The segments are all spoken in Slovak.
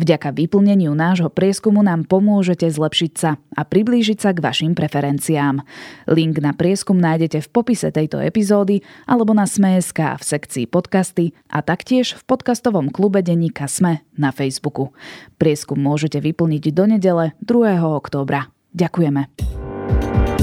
Vďaka vyplneniu nášho prieskumu nám pomôžete zlepšiť sa a priblížiť sa k vašim preferenciám. Link na prieskum nájdete v popise tejto epizódy alebo na Sme.sk v sekcii podcasty a taktiež v podcastovom klube denníka Sme na Facebooku. Prieskum môžete vyplniť do nedele 2. októbra. Ďakujeme.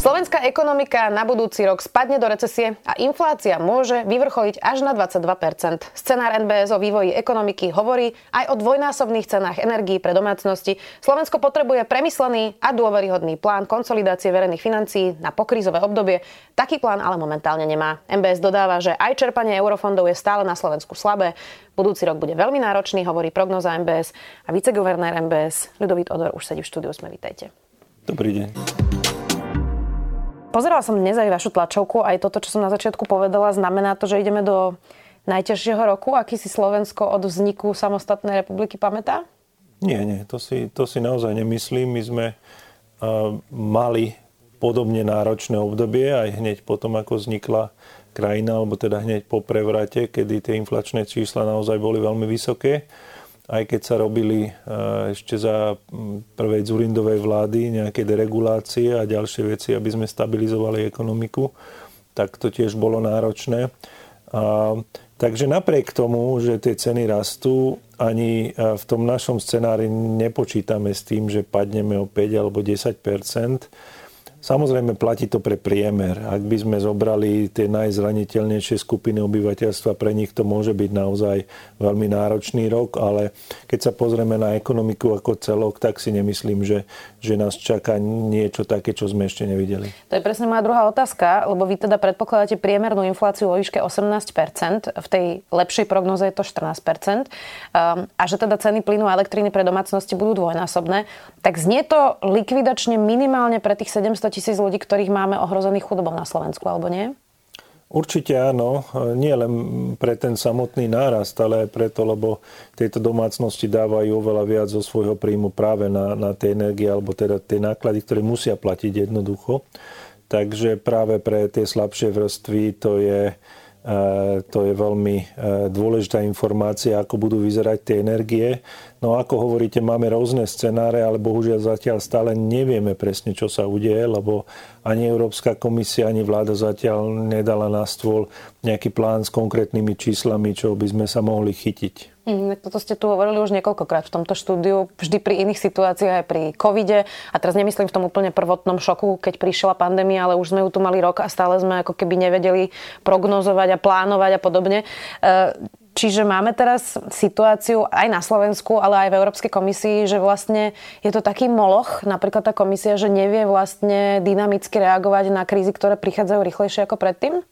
Slovenská ekonomika na budúci rok spadne do recesie a inflácia môže vyvrcholiť až na 22% Scenár NBS o vývoji ekonomiky hovorí aj o dvojnásobných cenách energií pre domácnosti. Slovensko potrebuje premyslený a dôveryhodný plán konsolidácie verejných financií na pokrízové obdobie. Taký plán ale momentálne nemá. MBS dodáva, že aj čerpanie eurofondov je stále na Slovensku slabé. Budúci rok bude veľmi náročný, hovorí prognoza MBS a viceguvernér MBS Ľudovít Odor už sedí v štúdiu. Sme vítajte. Dobrý deň. Pozerala som dnes aj vašu tlačovku, aj toto, čo som na začiatku povedala, znamená to, že ideme do najťažšieho roku, aký si Slovensko od vzniku samostatnej republiky pamätá? Nie, nie, to si, to si naozaj nemyslím. My sme uh, mali podobne náročné obdobie aj hneď potom, ako vznikla krajina, alebo teda hneď po prevrate, kedy tie inflačné čísla naozaj boli veľmi vysoké aj keď sa robili e, ešte za prvej Zurindovej vlády nejaké deregulácie a ďalšie veci, aby sme stabilizovali ekonomiku, tak to tiež bolo náročné. A, takže napriek tomu, že tie ceny rastú, ani e, v tom našom scenári nepočítame s tým, že padneme o 5 alebo 10 Samozrejme platí to pre priemer. Ak by sme zobrali tie najzraniteľnejšie skupiny obyvateľstva, pre nich to môže byť naozaj veľmi náročný rok, ale keď sa pozrieme na ekonomiku ako celok, tak si nemyslím, že, že nás čaká niečo také, čo sme ešte nevideli. To je presne moja druhá otázka, lebo vy teda predpokladáte priemernú infláciu vo výške 18%, v tej lepšej prognoze je to 14%, um, a že teda ceny plynu a elektriny pre domácnosti budú dvojnásobné, tak znie to likvidačne minimálne pre tých 700 tisíc ľudí, ktorých máme ohrozených chudobou na Slovensku, alebo nie? Určite áno, nie len pre ten samotný nárast, ale aj preto, lebo tieto domácnosti dávajú oveľa viac zo svojho príjmu práve na, na tie energie, alebo teda tie náklady, ktoré musia platiť jednoducho. Takže práve pre tie slabšie vrstvy to je, to je veľmi e, dôležitá informácia, ako budú vyzerať tie energie. No ako hovoríte, máme rôzne scenáre, ale bohužiaľ zatiaľ stále nevieme presne, čo sa udeje, lebo ani Európska komisia, ani vláda zatiaľ nedala na stôl nejaký plán s konkrétnymi číslami, čo by sme sa mohli chytiť. Toto ste tu hovorili už niekoľkokrát v tomto štúdiu, vždy pri iných situáciách, aj pri covide. A teraz nemyslím v tom úplne prvotnom šoku, keď prišla pandémia, ale už sme ju tu mali rok a stále sme ako keby nevedeli prognozovať a plánovať a podobne. E, Čiže máme teraz situáciu aj na Slovensku, ale aj v Európskej komisii, že vlastne je to taký moloch, napríklad tá komisia, že nevie vlastne dynamicky reagovať na krízy, ktoré prichádzajú rýchlejšie ako predtým?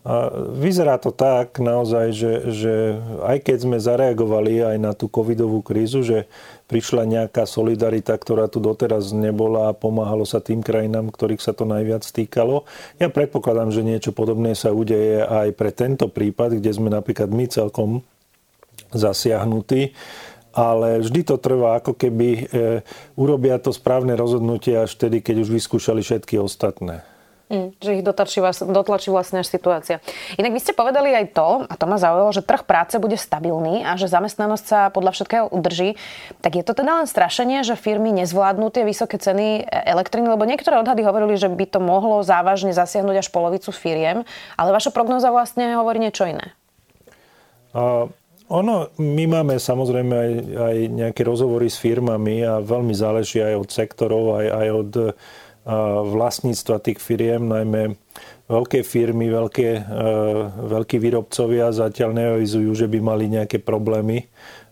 A vyzerá to tak naozaj, že, že aj keď sme zareagovali aj na tú covidovú krízu, že prišla nejaká solidarita, ktorá tu doteraz nebola a pomáhalo sa tým krajinám, ktorých sa to najviac týkalo. Ja predpokladám, že niečo podobné sa udeje aj pre tento prípad, kde sme napríklad my celkom zasiahnutí ale vždy to trvá, ako keby e, urobia to správne rozhodnutie až vtedy, keď už vyskúšali všetky ostatné. Mm, že ich dotlačí, dotlačí vlastne až situácia. Inak vy ste povedali aj to, a to ma zaujalo, že trh práce bude stabilný a že zamestnanosť sa podľa všetkého udrží. Tak je to teda len strašenie, že firmy nezvládnu tie vysoké ceny elektriny, lebo niektoré odhady hovorili, že by to mohlo závažne zasiahnuť až polovicu firiem, ale vaša prognoza vlastne hovorí niečo iné. A ono, my máme samozrejme aj, aj nejaké rozhovory s firmami a veľmi záleží aj od sektorov, aj, aj od vlastníctva tých firiem, najmä veľké firmy, veľké, e, veľkí výrobcovia zatiaľ neavizujú, že by mali nejaké problémy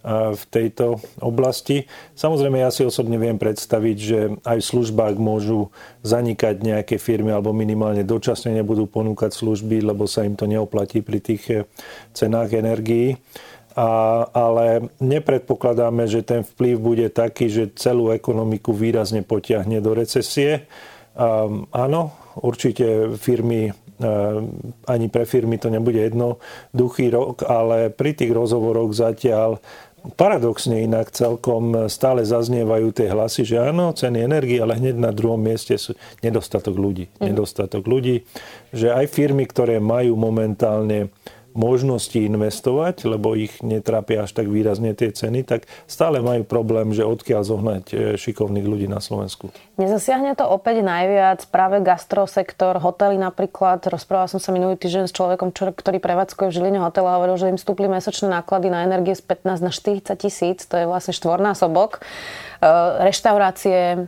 v tejto oblasti. Samozrejme, ja si osobne viem predstaviť, že aj v službách môžu zanikať nejaké firmy alebo minimálne dočasne nebudú ponúkať služby, lebo sa im to neoplatí pri tých eh, cenách energií. A, ale nepredpokladáme, že ten vplyv bude taký, že celú ekonomiku výrazne potiahne do recesie. Um, áno, určite firmy ani pre firmy to nebude jednoduchý rok, ale pri tých rozhovoroch zatiaľ Paradoxne inak celkom stále zaznievajú tie hlasy, že áno, ceny energie, ale hneď na druhom mieste sú nedostatok ľudí. Mm. Nedostatok ľudí, že aj firmy, ktoré majú momentálne možnosti investovať, lebo ich netrápia až tak výrazne tie ceny, tak stále majú problém, že odkiaľ zohnať e, šikovných ľudí na Slovensku. Nezasiahne to opäť najviac práve gastrosektor, hotely napríklad. Rozprával som sa minulý týždeň s človekom, ktorý prevádzkuje v Žiline hotel a hovoril, že im stúpli mesačné náklady na energie z 15 na 40 tisíc, to je vlastne štvornásobok. E, reštaurácie,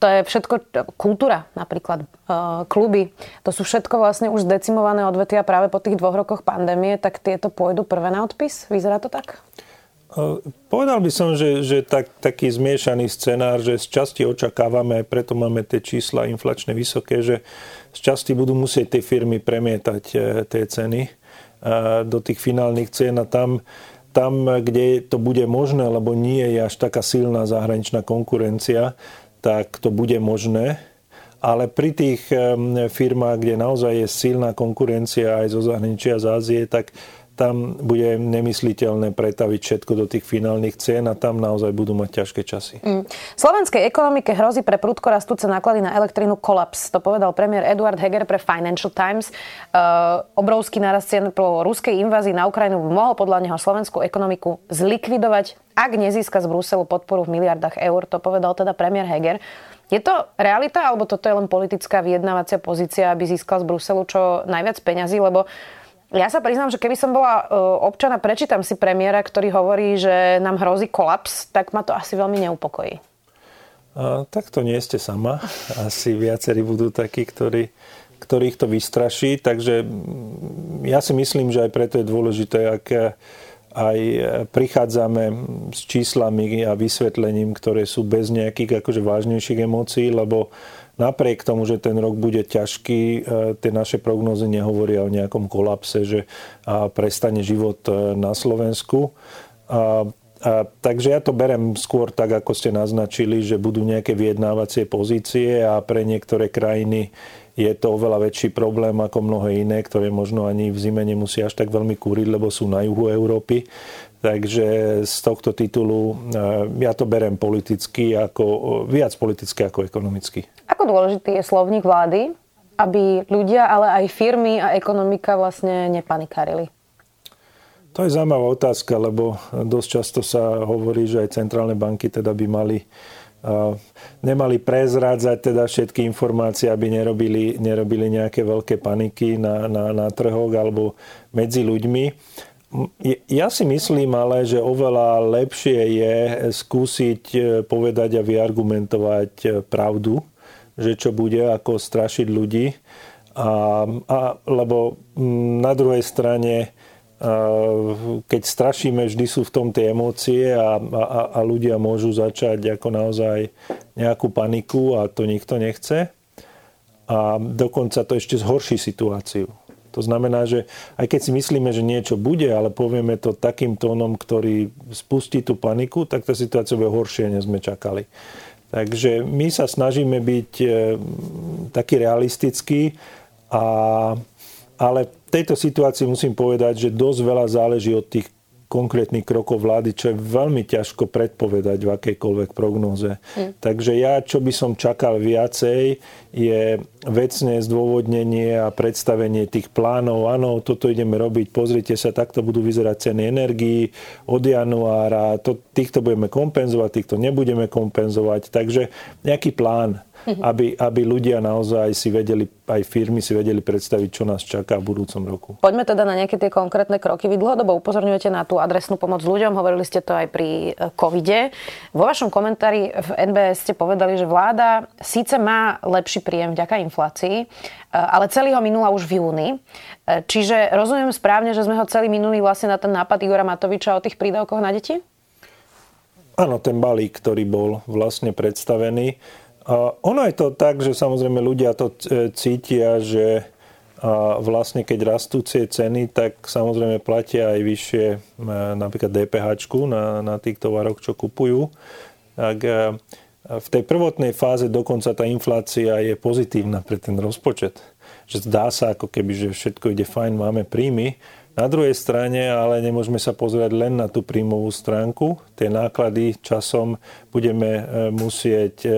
to je všetko kultúra napríklad, uh, kluby. To sú všetko vlastne už zdecimované odvetvia práve po tých dvoch rokoch pandémie, tak tieto pôjdu prvé na odpis? Vyzerá to tak? Uh, povedal by som, že, že tak, taký zmiešaný scenár, že z časti očakávame, preto máme tie čísla inflačné vysoké, že z časti budú musieť tie firmy premietať uh, tie ceny do tých finálnych cien a tam tam, kde to bude možné, lebo nie je až taká silná zahraničná konkurencia, tak to bude možné. Ale pri tých firmách, kde naozaj je silná konkurencia aj zo zahraničia z Ázie, tak tam bude nemysliteľné pretaviť všetko do tých finálnych cien a tam naozaj budú mať ťažké časy. Mm. Slovenskej ekonomike hrozí pre prudko rastúce náklady na elektrínu kolaps. To povedal premiér Eduard Heger pre Financial Times. Uh, obrovský nárast cien po ruskej invázii na Ukrajinu mohol podľa neho slovenskú ekonomiku zlikvidovať, ak nezíska z Bruselu podporu v miliardách eur. To povedal teda premiér Heger. Je to realita, alebo toto je len politická vyjednávacia pozícia, aby získal z Bruselu čo najviac peňazí? Lebo ja sa priznám, že keby som bola e, občana, prečítam si premiéra, ktorý hovorí, že nám hrozí kolaps, tak ma to asi veľmi neupokojí. A, tak to nie ste sama. Asi viacerí budú takí, ktorí, ktorých to vystraší. Takže ja si myslím, že aj preto je dôležité, ak aj prichádzame s číslami a vysvetlením, ktoré sú bez nejakých akože vážnejších emócií, lebo napriek tomu, že ten rok bude ťažký, e, tie naše prognozy nehovoria o nejakom kolapse, že prestane život e, na Slovensku. A, a, takže ja to berem skôr tak, ako ste naznačili, že budú nejaké vyjednávacie pozície a pre niektoré krajiny je to oveľa väčší problém ako mnohé iné, ktoré možno ani v zime nemusia až tak veľmi kúriť, lebo sú na juhu Európy. Takže z tohto titulu e, ja to berem politicky, ako, viac politicky ako ekonomicky. Ako dôležitý je slovník vlády, aby ľudia, ale aj firmy a ekonomika vlastne nepanikarili? To je zaujímavá otázka, lebo dosť často sa hovorí, že aj centrálne banky teda by mali nemali prezrádzať teda všetky informácie, aby nerobili, nerobili nejaké veľké paniky na, na, na trhoch alebo medzi ľuďmi. Ja si myslím ale, že oveľa lepšie je skúsiť e, povedať a vyargumentovať e, pravdu, že čo bude, ako strašiť ľudí. A, a, lebo na druhej strane, keď strašíme, vždy sú v tom tie emócie a, a, a ľudia môžu začať ako naozaj nejakú paniku a to nikto nechce. A dokonca to ešte zhorší situáciu. To znamená, že aj keď si myslíme, že niečo bude, ale povieme to takým tónom, ktorý spustí tú paniku, tak tá situácia bude horšia, než sme čakali. Takže my sa snažíme byť e, taký realistický, a, ale v tejto situácii musím povedať, že dosť veľa záleží od tých konkrétnych krokov vlády, čo je veľmi ťažko predpovedať v akejkoľvek prognóze. Mm. Takže ja, čo by som čakal viacej, je vecné zdôvodnenie a predstavenie tých plánov. Áno, toto ideme robiť, pozrite sa, takto budú vyzerať ceny energií od januára, to, týchto budeme kompenzovať, týchto nebudeme kompenzovať. Takže nejaký plán. aby, aby ľudia naozaj si vedeli, aj firmy si vedeli predstaviť, čo nás čaká v budúcom roku. Poďme teda na nejaké tie konkrétne kroky. Vy dlhodobo upozorňujete na tú adresnú pomoc ľuďom, hovorili ste to aj pri e, covide. Vo vašom komentári v NBS ste povedali, že vláda síce má lepší príjem vďaka inflácii, e, ale celý ho minula už v júni. E, čiže rozumiem správne, že sme ho celý minulý vlastne na ten nápad Igora Matoviča o tých prídavkoch na deti? Áno, ten balík, ktorý bol vlastne predstavený. Ono je to tak, že samozrejme ľudia to e, cítia, že vlastne keď rastú tie ceny, tak samozrejme platia aj vyššie e, napríklad DPH na, na tých tovaroch, čo kupujú. Tak e, v tej prvotnej fáze dokonca tá inflácia je pozitívna pre ten rozpočet. Že zdá sa ako keby, že všetko ide fajn, máme príjmy. Na druhej strane ale nemôžeme sa pozerať len na tú príjmovú stránku. Tie náklady časom budeme e, musieť e,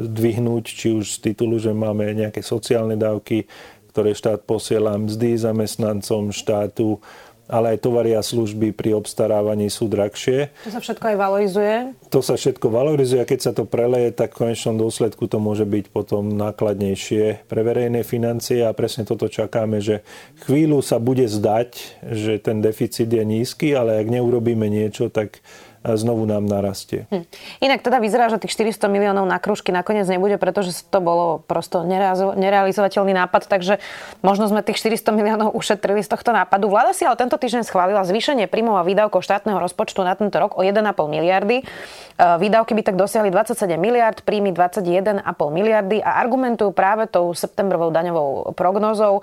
dvihnúť, či už z titulu, že máme nejaké sociálne dávky, ktoré štát posiela mzdy zamestnancom štátu, ale aj tovary a služby pri obstarávaní sú drahšie. To sa všetko aj valorizuje? To sa všetko valorizuje a keď sa to preleje, tak v konečnom dôsledku to môže byť potom nákladnejšie pre verejné financie a presne toto čakáme, že chvíľu sa bude zdať, že ten deficit je nízky, ale ak neurobíme niečo, tak znovu nám narastie. Hm. Inak teda vyzerá, že tých 400 miliónov na krúžky nakoniec nebude, pretože to bolo prosto nerealizovateľný nápad, takže možno sme tých 400 miliónov ušetrili z tohto nápadu. Vláda si ale tento týždeň schválila zvýšenie príjmov a výdavkov štátneho rozpočtu na tento rok o 1,5 miliardy. E, výdavky by tak dosiahli 27 miliard, príjmy 21,5 miliardy a argumentujú práve tou septembrovou daňovou prognózou.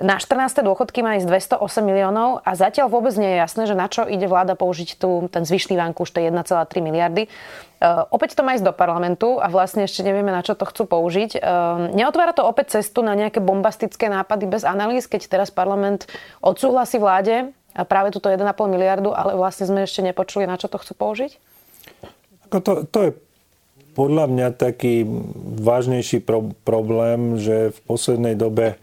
Na 14. dôchodky má ísť 208 miliónov a zatiaľ vôbec nie je jasné, že na čo ide vláda použiť tu ten zvyšný vanku, to je 1,3 miliardy. Uh, opäť to má ísť do parlamentu a vlastne ešte nevieme, na čo to chcú použiť. Uh, neotvára to opäť cestu na nejaké bombastické nápady bez analýz, keď teraz parlament odsúhlasí vláde a práve túto 1,5 miliardu, ale vlastne sme ešte nepočuli, na čo to chcú použiť? To, to je podľa mňa taký vážnejší pro- problém, že v poslednej dobe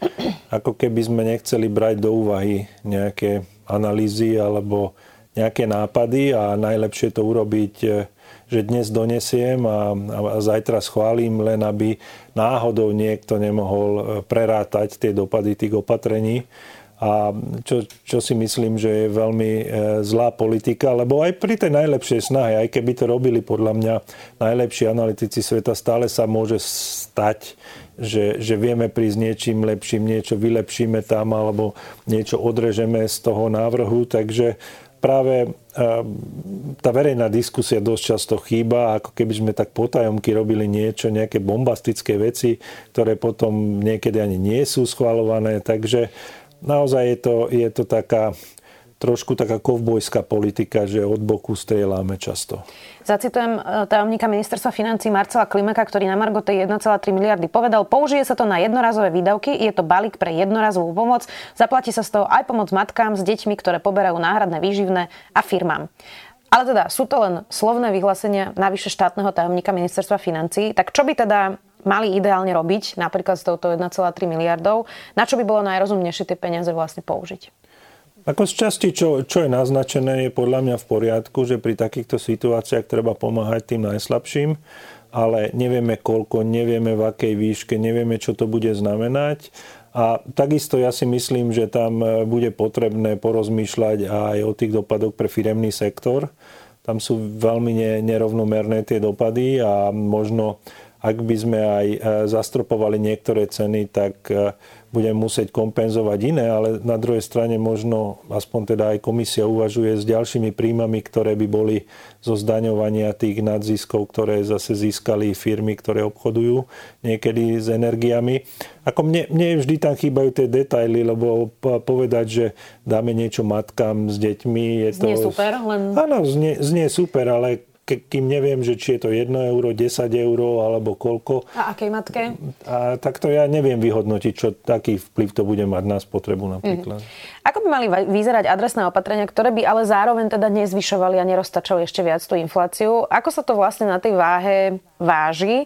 ako keby sme nechceli brať do úvahy nejaké analýzy alebo nejaké nápady a najlepšie to urobiť, e, že dnes donesiem a, a zajtra schválim, len aby náhodou niekto nemohol e, prerátať tie dopady tých opatrení a čo, čo si myslím, že je veľmi e, zlá politika, lebo aj pri tej najlepšej snahe, aj keby to robili podľa mňa najlepší analytici sveta, stále sa môže stať, že, že vieme prísť niečím lepším, niečo vylepšíme tam alebo niečo odrežeme z toho návrhu, takže práve e, tá verejná diskusia dosť často chýba, ako keby sme tak potajomky robili niečo, nejaké bombastické veci, ktoré potom niekedy ani nie sú schvalované, takže naozaj je to, je to taká trošku taká kovbojská politika, že od boku strieľame často. Zacitujem e, tajomníka ministerstva financí Marcela Klimeka, ktorý na Margo tej 1,3 miliardy povedal, použije sa to na jednorazové výdavky, je to balík pre jednorazovú pomoc, zaplatí sa z toho aj pomoc matkám s deťmi, ktoré poberajú náhradné výživné a firmám. Ale teda sú to len slovné vyhlásenia navyše štátneho tajomníka ministerstva financí. Tak čo by teda mali ideálne robiť, napríklad s touto 1,3 miliardov, na čo by bolo najrozumnejšie tie peniaze vlastne použiť? Ako z časti, čo, čo je naznačené, je podľa mňa v poriadku, že pri takýchto situáciách treba pomáhať tým najslabším, ale nevieme koľko, nevieme v akej výške, nevieme, čo to bude znamenať. A takisto ja si myslím, že tam e, bude potrebné porozmýšľať aj o tých dopadoch pre firemný sektor. Tam sú veľmi nerovnomerné tie dopady a možno ak by sme aj e, zastropovali niektoré ceny, tak e, budeme musieť kompenzovať iné, ale na druhej strane možno, aspoň teda aj komisia uvažuje s ďalšími príjmami, ktoré by boli zo zdaňovania tých nadziskov, ktoré zase získali firmy, ktoré obchodujú niekedy s energiami. Ako mne, mne vždy tam chýbajú tie detaily, lebo povedať, že dáme niečo matkám s deťmi, je znie to... super, len... Áno, znie, znie super, ale kým neviem, že či je to 1 euro, 10 euro alebo koľko. A akej matke? A tak to ja neviem vyhodnotiť, čo taký vplyv to bude mať na spotrebu napríklad. Mm. Ako by mali vyzerať adresné opatrenia, ktoré by ale zároveň teda nezvyšovali a neroztačali ešte viac tú infláciu? Ako sa to vlastne na tej váhe váži?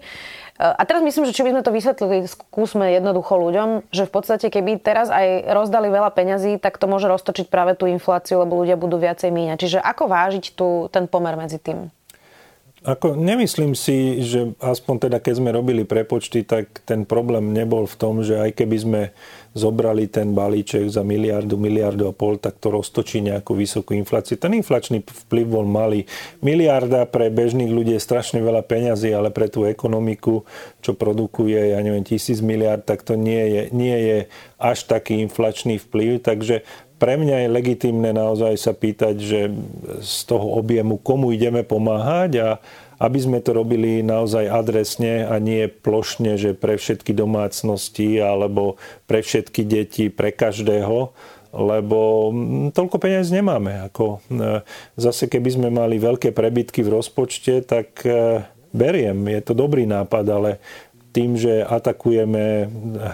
A teraz myslím, že či by sme to vysvetlili, skúsme jednoducho ľuďom, že v podstate keby teraz aj rozdali veľa peňazí, tak to môže roztočiť práve tú infláciu, lebo ľudia budú viacej míňať. Čiže ako vážiť tu ten pomer medzi tým? Ako, nemyslím si, že aspoň teda keď sme robili prepočty, tak ten problém nebol v tom, že aj keby sme zobrali ten balíček za miliardu, miliardu a pol, tak to roztočí nejakú vysokú infláciu. Ten inflačný vplyv bol malý. Miliarda pre bežných ľudí je strašne veľa peňazí, ale pre tú ekonomiku, čo produkuje, ja neviem, tisíc miliard, tak to nie je, nie je až taký inflačný vplyv. Takže pre mňa je legitimné naozaj sa pýtať, že z toho objemu komu ideme pomáhať a aby sme to robili naozaj adresne a nie plošne, že pre všetky domácnosti alebo pre všetky deti, pre každého, lebo toľko peniaz nemáme. Ako, e, zase keby sme mali veľké prebytky v rozpočte, tak e, beriem, je to dobrý nápad, ale tým, že atakujeme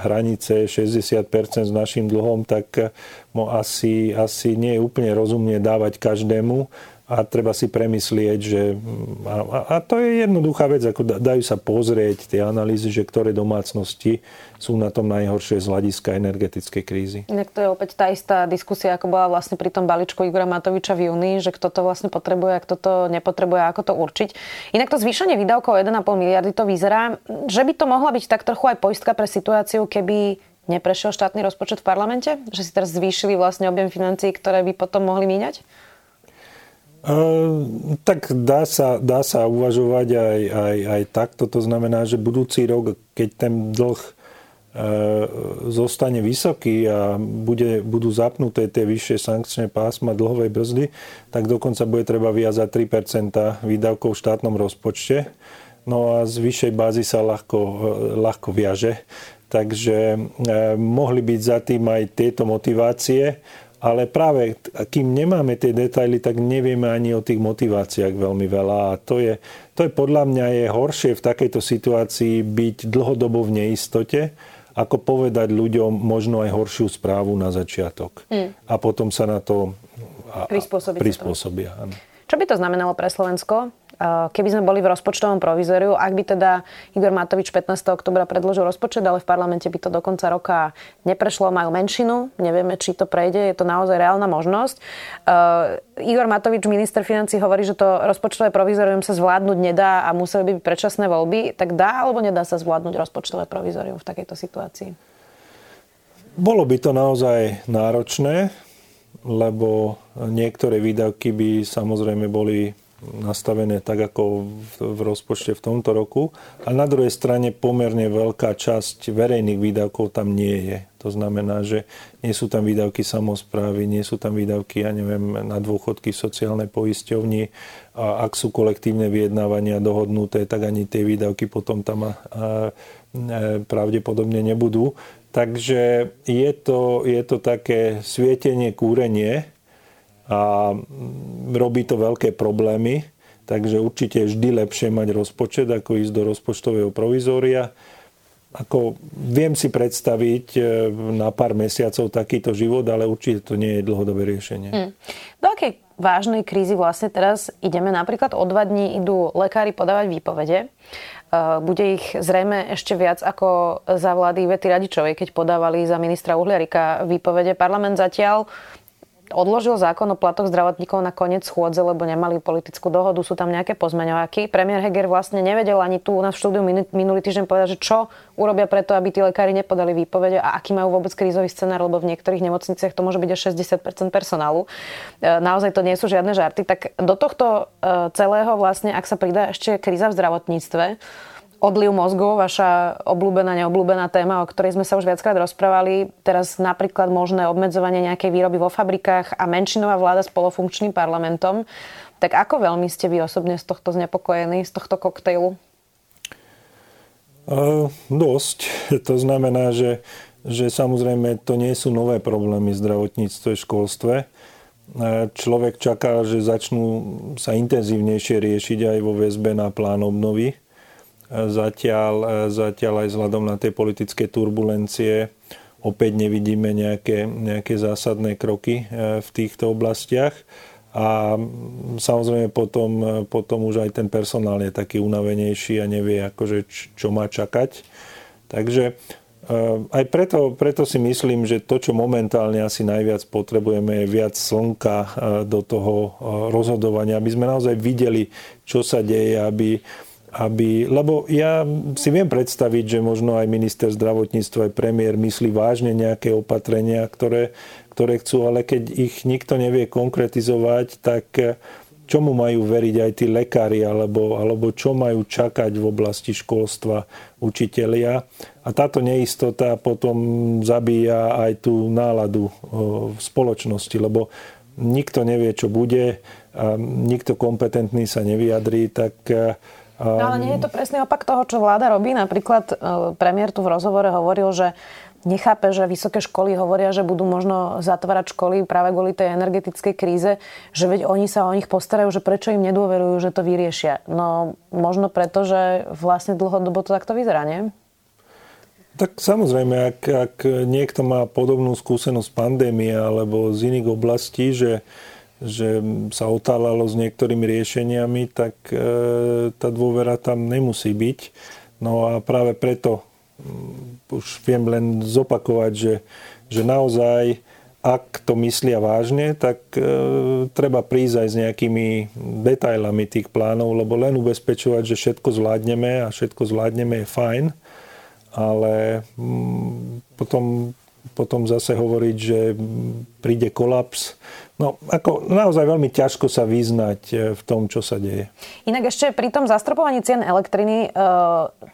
hranice 60% s našim dlhom, tak mo asi, asi nie je úplne rozumne dávať každému a treba si premyslieť, že a, a to je jednoduchá vec, ako dajú sa pozrieť tie analýzy, že ktoré domácnosti sú na tom najhoršie z hľadiska energetickej krízy. Inak to je opäť tá istá diskusia, ako bola vlastne pri tom balíčku Igora Matoviča v júni, že kto to vlastne potrebuje a kto to nepotrebuje, ako to určiť. Inak to zvýšenie výdavkov 1,5 miliardy to vyzerá, že by to mohla byť tak trochu aj poistka pre situáciu, keby neprešiel štátny rozpočet v parlamente? Že si teraz zvýšili vlastne objem financií, ktoré by potom mohli míňať? Tak dá sa, dá sa uvažovať aj, aj, aj takto. To znamená, že budúci rok, keď ten dlh uh, zostane vysoký a bude, budú zapnuté tie vyššie sankčné pásma dlhovej brzdy, tak dokonca bude treba viazať 3% výdavkov v štátnom rozpočte. No a z vyššej bázy sa ľahko, ľahko viaže. Takže uh, mohli byť za tým aj tieto motivácie ale práve kým nemáme tie detaily, tak nevieme ani o tých motiváciách veľmi veľa. A to je, to je podľa mňa je horšie v takejto situácii byť dlhodobo v neistote, ako povedať ľuďom možno aj horšiu správu na začiatok. Mm. A potom sa na to prispôsobia. Čo by to znamenalo pre Slovensko? Keby sme boli v rozpočtovom provizoriu, ak by teda Igor Matovič 15. oktobra predložil rozpočet, ale v parlamente by to do konca roka neprešlo, majú menšinu, nevieme, či to prejde, je to naozaj reálna možnosť. Igor Matovič, minister financí, hovorí, že to rozpočtové provizorium sa zvládnuť nedá a museli by byť predčasné voľby. Tak dá alebo nedá sa zvládnuť rozpočtové provizorium v takejto situácii? Bolo by to naozaj náročné, lebo niektoré výdavky by samozrejme boli nastavené tak ako v rozpočte v tomto roku. A na druhej strane pomerne veľká časť verejných výdavkov tam nie je. To znamená, že nie sú tam výdavky samozprávy, nie sú tam výdavky, ja neviem, na dôchodky sociálnej poisťovni. A ak sú kolektívne vyjednávania dohodnuté, tak ani tie výdavky potom tam a, pravdepodobne nebudú. Takže je to, je to také svietenie, kúrenie, a robí to veľké problémy, takže určite je vždy lepšie mať rozpočet, ako ísť do rozpočtového provizória. Ako viem si predstaviť e, na pár mesiacov takýto život, ale určite to nie je dlhodobé riešenie. Hmm. Do akej vážnej krízy vlastne teraz ideme? Napríklad o dva dní idú lekári podávať výpovede. E, bude ich zrejme ešte viac ako za vlády Vety Radičovej, keď podávali za ministra Uhliarika výpovede. Parlament zatiaľ odložil zákon o platoch zdravotníkov na koniec schôdze, lebo nemali politickú dohodu, sú tam nejaké pozmeňováky. Premiér Heger vlastne nevedel ani tu v štúdiu minulý týždeň povedať, že čo urobia preto, aby tí lekári nepodali výpovede a aký majú vôbec krízový scenár, lebo v niektorých nemocniciach to môže byť až 60 personálu. E, naozaj to nie sú žiadne žarty. Tak do tohto e, celého vlastne, ak sa pridá ešte kríza v zdravotníctve, odliv mozgov, vaša obľúbená, neobľúbená téma, o ktorej sme sa už viackrát rozprávali. Teraz napríklad možné obmedzovanie nejakej výroby vo fabrikách a menšinová vláda s polofunkčným parlamentom. Tak ako veľmi ste vy osobne z tohto znepokojení, z tohto koktejlu? Uh, dosť. To znamená, že, že samozrejme to nie sú nové problémy v zdravotníctve, školstve. Človek čaká, že začnú sa intenzívnejšie riešiť aj vo väzbe na plán obnovy Zatiaľ, e, zatiaľ aj vzhľadom na tie politické turbulencie opäť nevidíme nejaké, nejaké zásadné kroky e, v týchto oblastiach. A samozrejme potom, e, potom už aj ten personál je taký unavenejší a nevie, akože čo má čakať. Takže aj preto, preto si myslím, že to, čo momentálne asi najviac potrebujeme, je viac slnka do toho rozhodovania, aby sme naozaj videli, čo sa deje, aby, aby, lebo ja si viem predstaviť, že možno aj minister zdravotníctva, aj premiér myslí vážne nejaké opatrenia, ktoré, ktoré chcú, ale keď ich nikto nevie konkretizovať, tak čomu majú veriť aj tí lekári, alebo, alebo čo majú čakať v oblasti školstva učitelia. A táto neistota potom zabíja aj tú náladu v spoločnosti, lebo nikto nevie, čo bude, a nikto kompetentný sa nevyjadrí, tak No ale nie je to presný opak toho, čo vláda robí. Napríklad e, premiér tu v rozhovore hovoril, že nechápe, že vysoké školy hovoria, že budú možno zatvárať školy práve kvôli tej energetickej kríze, že veď oni sa o nich postarajú, že prečo im nedôverujú, že to vyriešia. No možno preto, že vlastne dlhodobo to takto vyzerá, nie? Tak samozrejme, ak, ak niekto má podobnú skúsenosť pandémie alebo z iných oblastí, že, že sa otálalo s niektorými riešeniami, tak e, tá dôvera tam nemusí byť. No a práve preto Mm, už viem len zopakovať, že, že naozaj, ak to myslia vážne, tak e, treba prísť aj s nejakými detailami tých plánov, lebo len ubezpečovať, že všetko zvládneme a všetko zvládneme je fajn, ale mm, potom, potom zase hovoriť, že príde kolaps, No, ako naozaj veľmi ťažko sa vyznať e, v tom, čo sa deje. Inak ešte pri tom zastropovaní cien elektriny, e,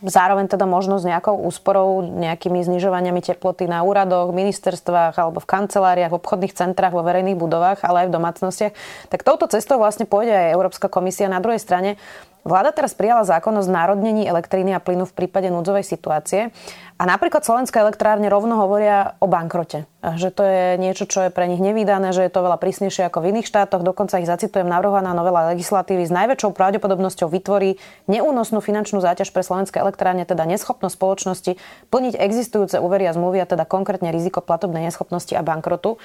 zároveň teda možno s nejakou úsporou, nejakými znižovaniami teploty na úradoch, ministerstvách alebo v kanceláriách, v obchodných centrách, vo verejných budovách, ale aj v domácnostiach, tak touto cestou vlastne pôjde aj Európska komisia. Na druhej strane Vláda teraz prijala zákon o znárodnení elektriny a plynu v prípade núdzovej situácie. A napríklad slovenské elektrárne rovno hovoria o bankrote. Že to je niečo, čo je pre nich nevydané, že je to veľa prísnejšie ako v iných štátoch. Dokonca ich zacitujem, navrhovaná novela legislatívy s najväčšou pravdepodobnosťou vytvorí neúnosnú finančnú záťaž pre slovenské elektrárne, teda neschopnosť spoločnosti plniť existujúce úvery a zmluvy a teda konkrétne riziko platobnej neschopnosti a bankrotu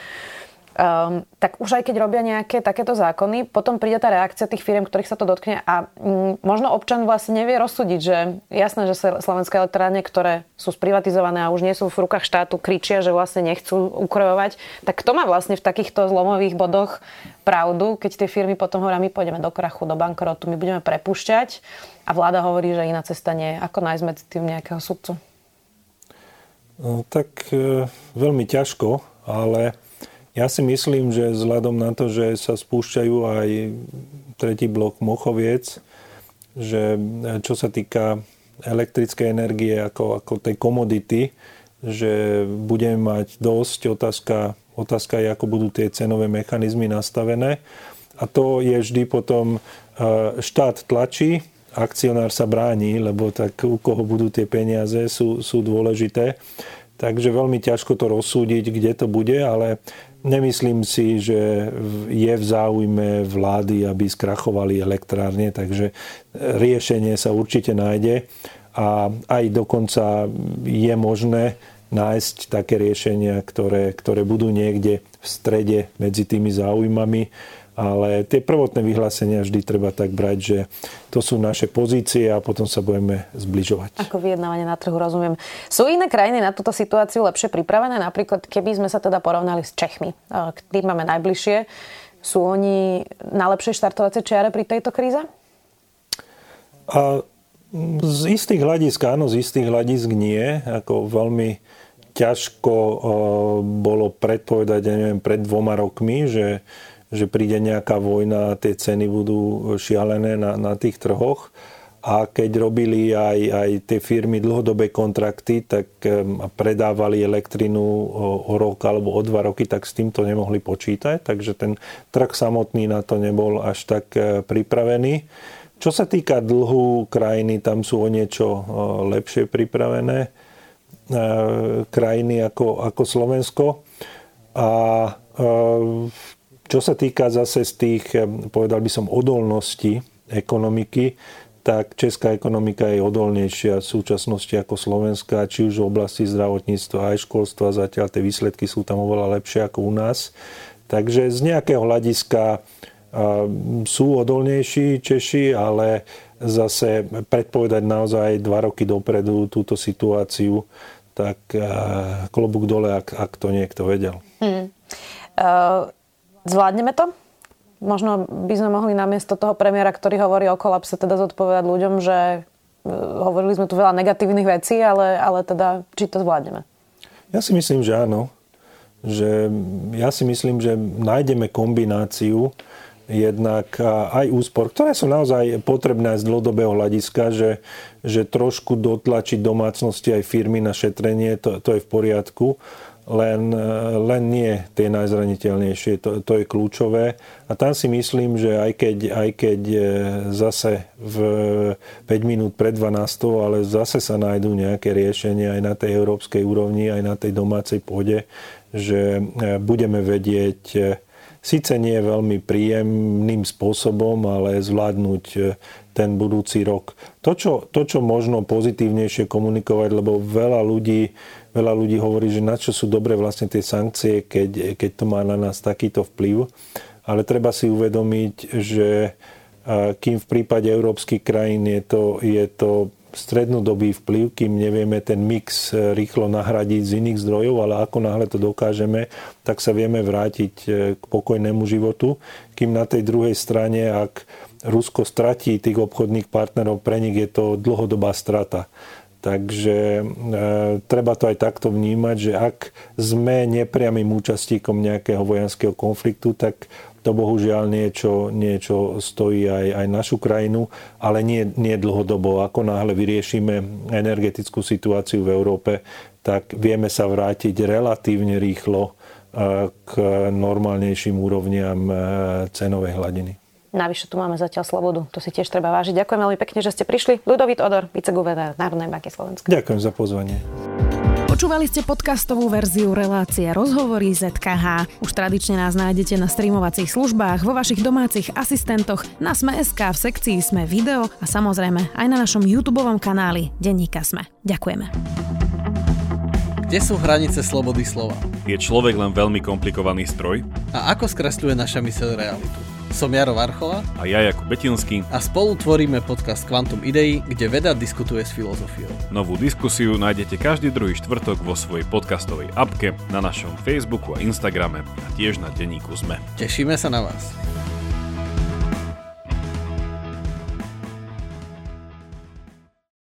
um, tak už aj keď robia nejaké takéto zákony, potom príde tá reakcia tých firm, ktorých sa to dotkne a um, možno občan vlastne nevie rozsúdiť, že jasné, že slovenské elektrárne, ktoré sú sprivatizované a už nie sú v rukách štátu, kričia, že vlastne nechcú ukrojovať, tak kto má vlastne v takýchto zlomových bodoch pravdu, keď tie firmy potom hovoria, my pôjdeme do krachu, do bankrotu, my budeme prepušťať a vláda hovorí, že iná cesta nie. Ako nájsť medzi tým nejakého sudcu? No, tak e, veľmi ťažko, ale ja si myslím, že vzhľadom na to, že sa spúšťajú aj tretí blok Mochoviec, že čo sa týka elektrickej energie ako, ako tej komodity, že budeme mať dosť. Otázka, otázka je, ako budú tie cenové mechanizmy nastavené. A to je vždy potom e, štát tlačí, akcionár sa bráni, lebo tak u koho budú tie peniaze sú, sú dôležité. Takže veľmi ťažko to rozsúdiť, kde to bude, ale Nemyslím si, že je v záujme vlády, aby skrachovali elektrárne, takže riešenie sa určite nájde a aj dokonca je možné nájsť také riešenia, ktoré, ktoré budú niekde v strede medzi tými záujmami ale tie prvotné vyhlásenia vždy treba tak brať, že to sú naše pozície a potom sa budeme zbližovať. Ako vyjednávanie na trhu, rozumiem. Sú iné krajiny na túto situáciu lepšie pripravené? Napríklad, keby sme sa teda porovnali s Čechmi, tým máme najbližšie, sú oni na lepšej štartovacej čiare pri tejto kríze? A z istých hľadisk áno, z istých hľadisk nie. Ako veľmi ťažko bolo predpovedať, ja neviem, pred dvoma rokmi, že že príde nejaká vojna a tie ceny budú šialené na, na tých trhoch. A keď robili aj, aj tie firmy dlhodobé kontrakty, tak predávali elektrinu o, o rok alebo o dva roky, tak s týmto nemohli počítať. Takže ten trh samotný na to nebol až tak e, pripravený. Čo sa týka dlhu krajiny, tam sú o niečo e, lepšie pripravené e, krajiny ako, ako Slovensko. A čo sa týka zase z tých, povedal by som, odolnosti ekonomiky, tak česká ekonomika je odolnejšia v súčasnosti ako Slovenská, či už v oblasti zdravotníctva aj školstva. Zatiaľ tie výsledky sú tam oveľa lepšie ako u nás. Takže z nejakého hľadiska sú odolnejší Češi, ale zase predpovedať naozaj dva roky dopredu túto situáciu, tak klobúk dole, ak, ak to niekto vedel. Hmm. Uh, zvládneme to? Možno by sme mohli namiesto toho premiéra, ktorý hovorí o kolapse, teda zodpovedať ľuďom, že hovorili sme tu veľa negatívnych vecí, ale, ale teda, či to zvládneme? Ja si myslím, že áno. Že ja si myslím, že nájdeme kombináciu jednak aj úspor, ktoré sú naozaj potrebné aj z dlhodobého hľadiska, že, že trošku dotlačiť domácnosti aj firmy na šetrenie, to, to je v poriadku len, len nie tie najzraniteľnejšie, to, to je kľúčové. A tam si myslím, že aj keď, aj keď e, zase v 5 minút pred 12, ale zase sa nájdú nejaké riešenia aj na tej európskej úrovni, aj na tej domácej pôde, že e, budeme vedieť e, síce nie veľmi príjemným spôsobom, ale zvládnuť ten budúci rok. To čo, to, čo možno pozitívnejšie komunikovať, lebo veľa ľudí veľa ľudí hovorí, že na čo sú dobré vlastne tie sankcie, keď, keď to má na nás takýto vplyv. Ale treba si uvedomiť, že kým v prípade európskych krajín je to, je to strednodobý vplyv, kým nevieme ten mix e, rýchlo nahradiť z iných zdrojov, ale ako náhle to dokážeme, tak sa vieme vrátiť e, k pokojnému životu. Kým na tej druhej strane, ak Rusko stratí tých obchodných partnerov, pre nich je to dlhodobá strata. Takže e, treba to aj takto vnímať, že ak sme nepriamým účastníkom nejakého vojenského konfliktu, tak to bohužiaľ niečo, niečo stojí aj, aj našu krajinu, ale nie, nie dlhodobo. Ako náhle vyriešime energetickú situáciu v Európe, tak vieme sa vrátiť relatívne rýchlo e, k normálnejším úrovniam e, cenovej hladiny. Navyše tu máme zatiaľ slobodu. To si tiež treba vážiť. Ďakujem veľmi pekne, že ste prišli. Ľudovít Odor, viceguvernér Národnej banky Slovenska. Ďakujem za pozvanie. Počúvali ste podcastovú verziu relácie Rozhovory ZKH. Už tradične nás nájdete na streamovacích službách, vo vašich domácich asistentoch, na Sme.sk, v sekcii Sme video a samozrejme aj na našom YouTube kanáli Denníka Sme. Ďakujeme. Kde sú hranice slobody slova? Je človek len veľmi komplikovaný stroj? A ako skresľuje naša myseľ realitu? Som Jaro Varchola a ja Jakub Betinský a spolu tvoríme podcast Quantum Idei, kde veda diskutuje s filozofiou. Novú diskusiu nájdete každý druhý štvrtok vo svojej podcastovej apke, na našom Facebooku a Instagrame a tiež na denníku ZME. Tešíme sa na vás.